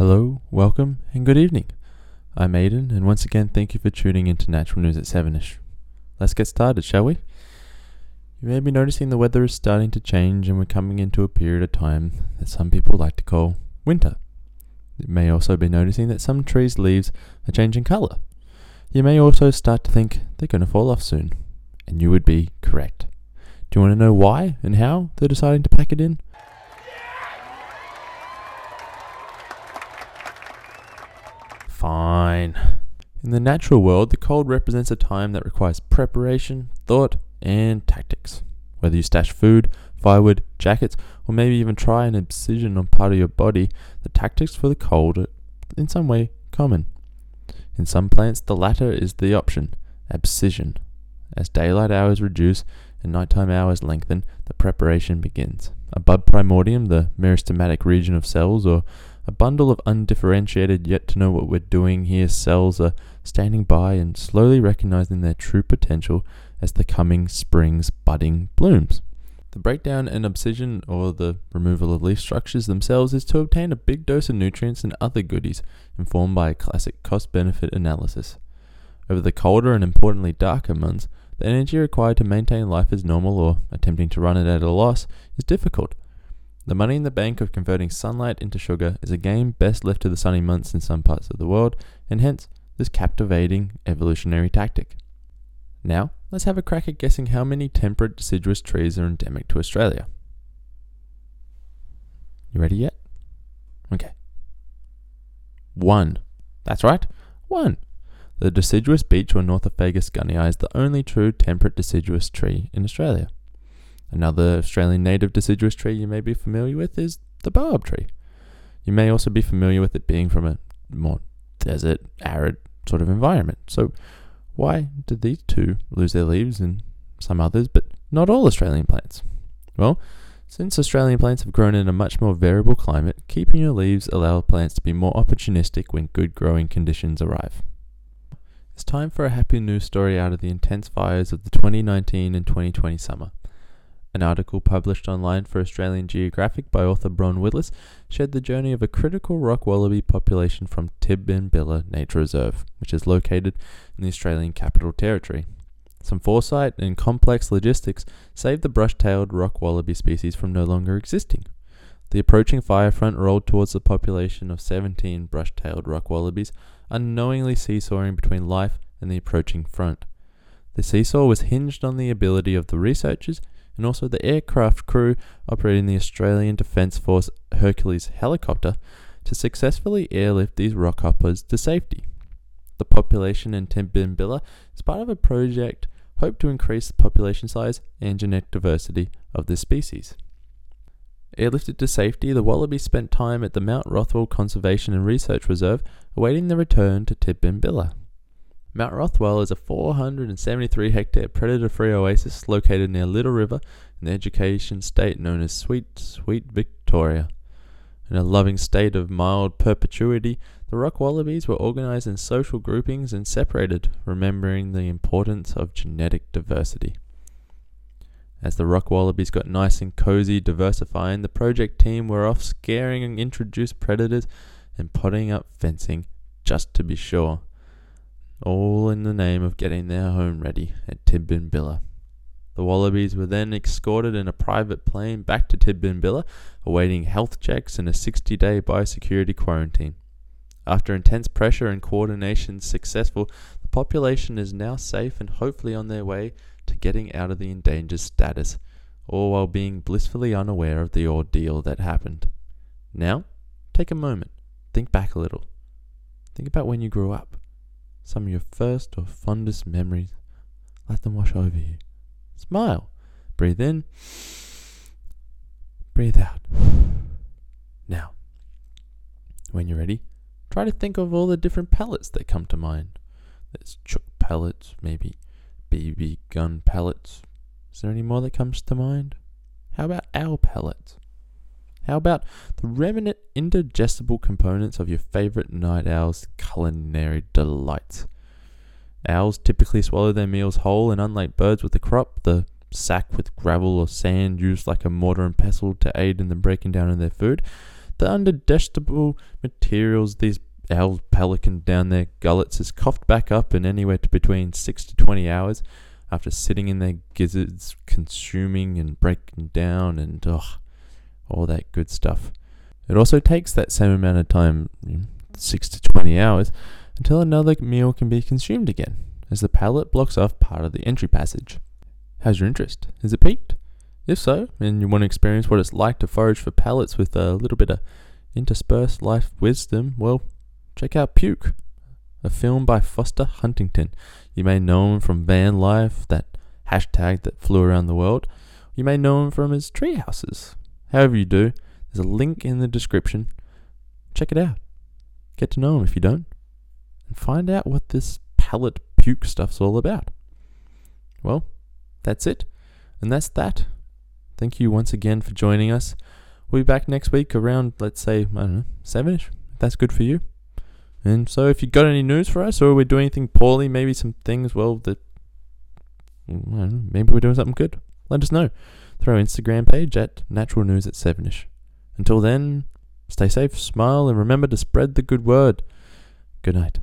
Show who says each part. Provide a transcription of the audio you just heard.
Speaker 1: Hello, welcome, and good evening. I'm Aidan, and once again, thank you for tuning into Natural News at 7 ish. Let's get started, shall we? You may be noticing the weather is starting to change, and we're coming into a period of time that some people like to call winter. You may also be noticing that some trees' leaves are changing colour. You may also start to think they're going to fall off soon, and you would be correct. Do you want to know why and how they're deciding to pack it in? Fine. In the natural world, the cold represents a time that requires preparation, thought, and tactics. Whether you stash food, firewood, jackets, or maybe even try an incision on part of your body, the tactics for the cold are in some way common. In some plants, the latter is the option, abscission. As daylight hours reduce and nighttime hours lengthen, the preparation begins. A bud primordium, the meristematic region of cells, or a bundle of undifferentiated yet to know what we're doing here cells are standing by and slowly recognizing their true potential as the coming spring's budding blooms. The breakdown and abscission, or the removal of leaf structures themselves, is to obtain a big dose of nutrients and other goodies, informed by a classic cost benefit analysis. Over the colder and importantly darker months, the energy required to maintain life as normal or attempting to run it at a loss is difficult, the money in the bank of converting sunlight into sugar is a game best left to the sunny months in some parts of the world, and hence this captivating evolutionary tactic. Now, let's have a crack at guessing how many temperate deciduous trees are endemic to Australia. You ready yet? Okay. One. That's right, one. The deciduous beech or Ornithofagus gunnii is the only true temperate deciduous tree in Australia. Another Australian native deciduous tree you may be familiar with is the baobab tree. You may also be familiar with it being from a more desert, arid sort of environment. So, why did these two lose their leaves and some others, but not all Australian plants? Well, since Australian plants have grown in a much more variable climate, keeping your leaves allow plants to be more opportunistic when good growing conditions arrive. It's time for a happy news story out of the intense fires of the 2019 and 2020 summer. An article published online for Australian Geographic by author Bron Willis shared the journey of a critical rock wallaby population from Tidbinbilla Nature Reserve, which is located in the Australian Capital Territory. Some foresight and complex logistics saved the brush tailed rock wallaby species from no longer existing. The approaching fire front rolled towards the population of 17 brush tailed rock wallabies, unknowingly seesawing between life and the approaching front. The seesaw was hinged on the ability of the researchers and also the aircraft crew operating the Australian Defence Force Hercules helicopter to successfully airlift these rockhoppers to safety. The population in Tidbinbilla is part of a project hoped to increase the population size and genetic diversity of this species. Airlifted to safety, the wallabies spent time at the Mount Rothwell Conservation and Research Reserve awaiting their return to Tidbinbilla. Mount Rothwell is a 473 hectare predator free oasis located near Little River in the education state known as Sweet, Sweet Victoria. In a loving state of mild perpetuity, the rock wallabies were organized in social groupings and separated, remembering the importance of genetic diversity. As the rock wallabies got nice and cozy diversifying, the project team were off scaring and introduced predators and potting up fencing just to be sure all in the name of getting their home ready at Tidbinbilla. The wallabies were then escorted in a private plane back to Tidbinbilla, awaiting health checks and a 60 day biosecurity quarantine. After intense pressure and coordination successful, the population is now safe and hopefully on their way to getting out of the endangered status, all while being blissfully unaware of the ordeal that happened. Now, take a moment, think back a little. Think about when you grew up some of your first or fondest memories. Let them wash over you. Smile. Breathe in. Breathe out. Now, when you're ready, try to think of all the different pellets that come to mind. There's chook pellets, maybe BB gun pellets. Is there any more that comes to mind? How about owl pellets? How about the remnant indigestible components of your favorite night owl's culinary delights? Owls typically swallow their meals whole, and unlike birds with a crop, the sack with gravel or sand used like a mortar and pestle to aid in the breaking down of their food, the undigestible materials these owl pelican down their gullets is coughed back up in anywhere between 6 to 20 hours after sitting in their gizzards, consuming and breaking down and ugh, all that good stuff. It also takes that same amount of time, 6 to 20 hours, until another meal can be consumed again, as the palate blocks off part of the entry passage. How's your interest? Is it peaked? If so, and you want to experience what it's like to forage for pallets with a little bit of interspersed life wisdom, well, check out Puke, a film by Foster Huntington. You may know him from Van Life, that hashtag that flew around the world. You may know him from his tree houses. However you do, there's a link in the description. Check it out. Get to know him if you don't. And find out what this pallet puke stuff's all about. Well, that's it. And that's that. Thank you once again for joining us. We'll be back next week around, let's say, I don't know, 7 ish. That's good for you. And so if you got any news for us or we're doing anything poorly, maybe some things, well, that maybe we're doing something good, let us know. Through our Instagram page at Natural News at 7ish. Until then, stay safe, smile, and remember to spread the good word. Good night.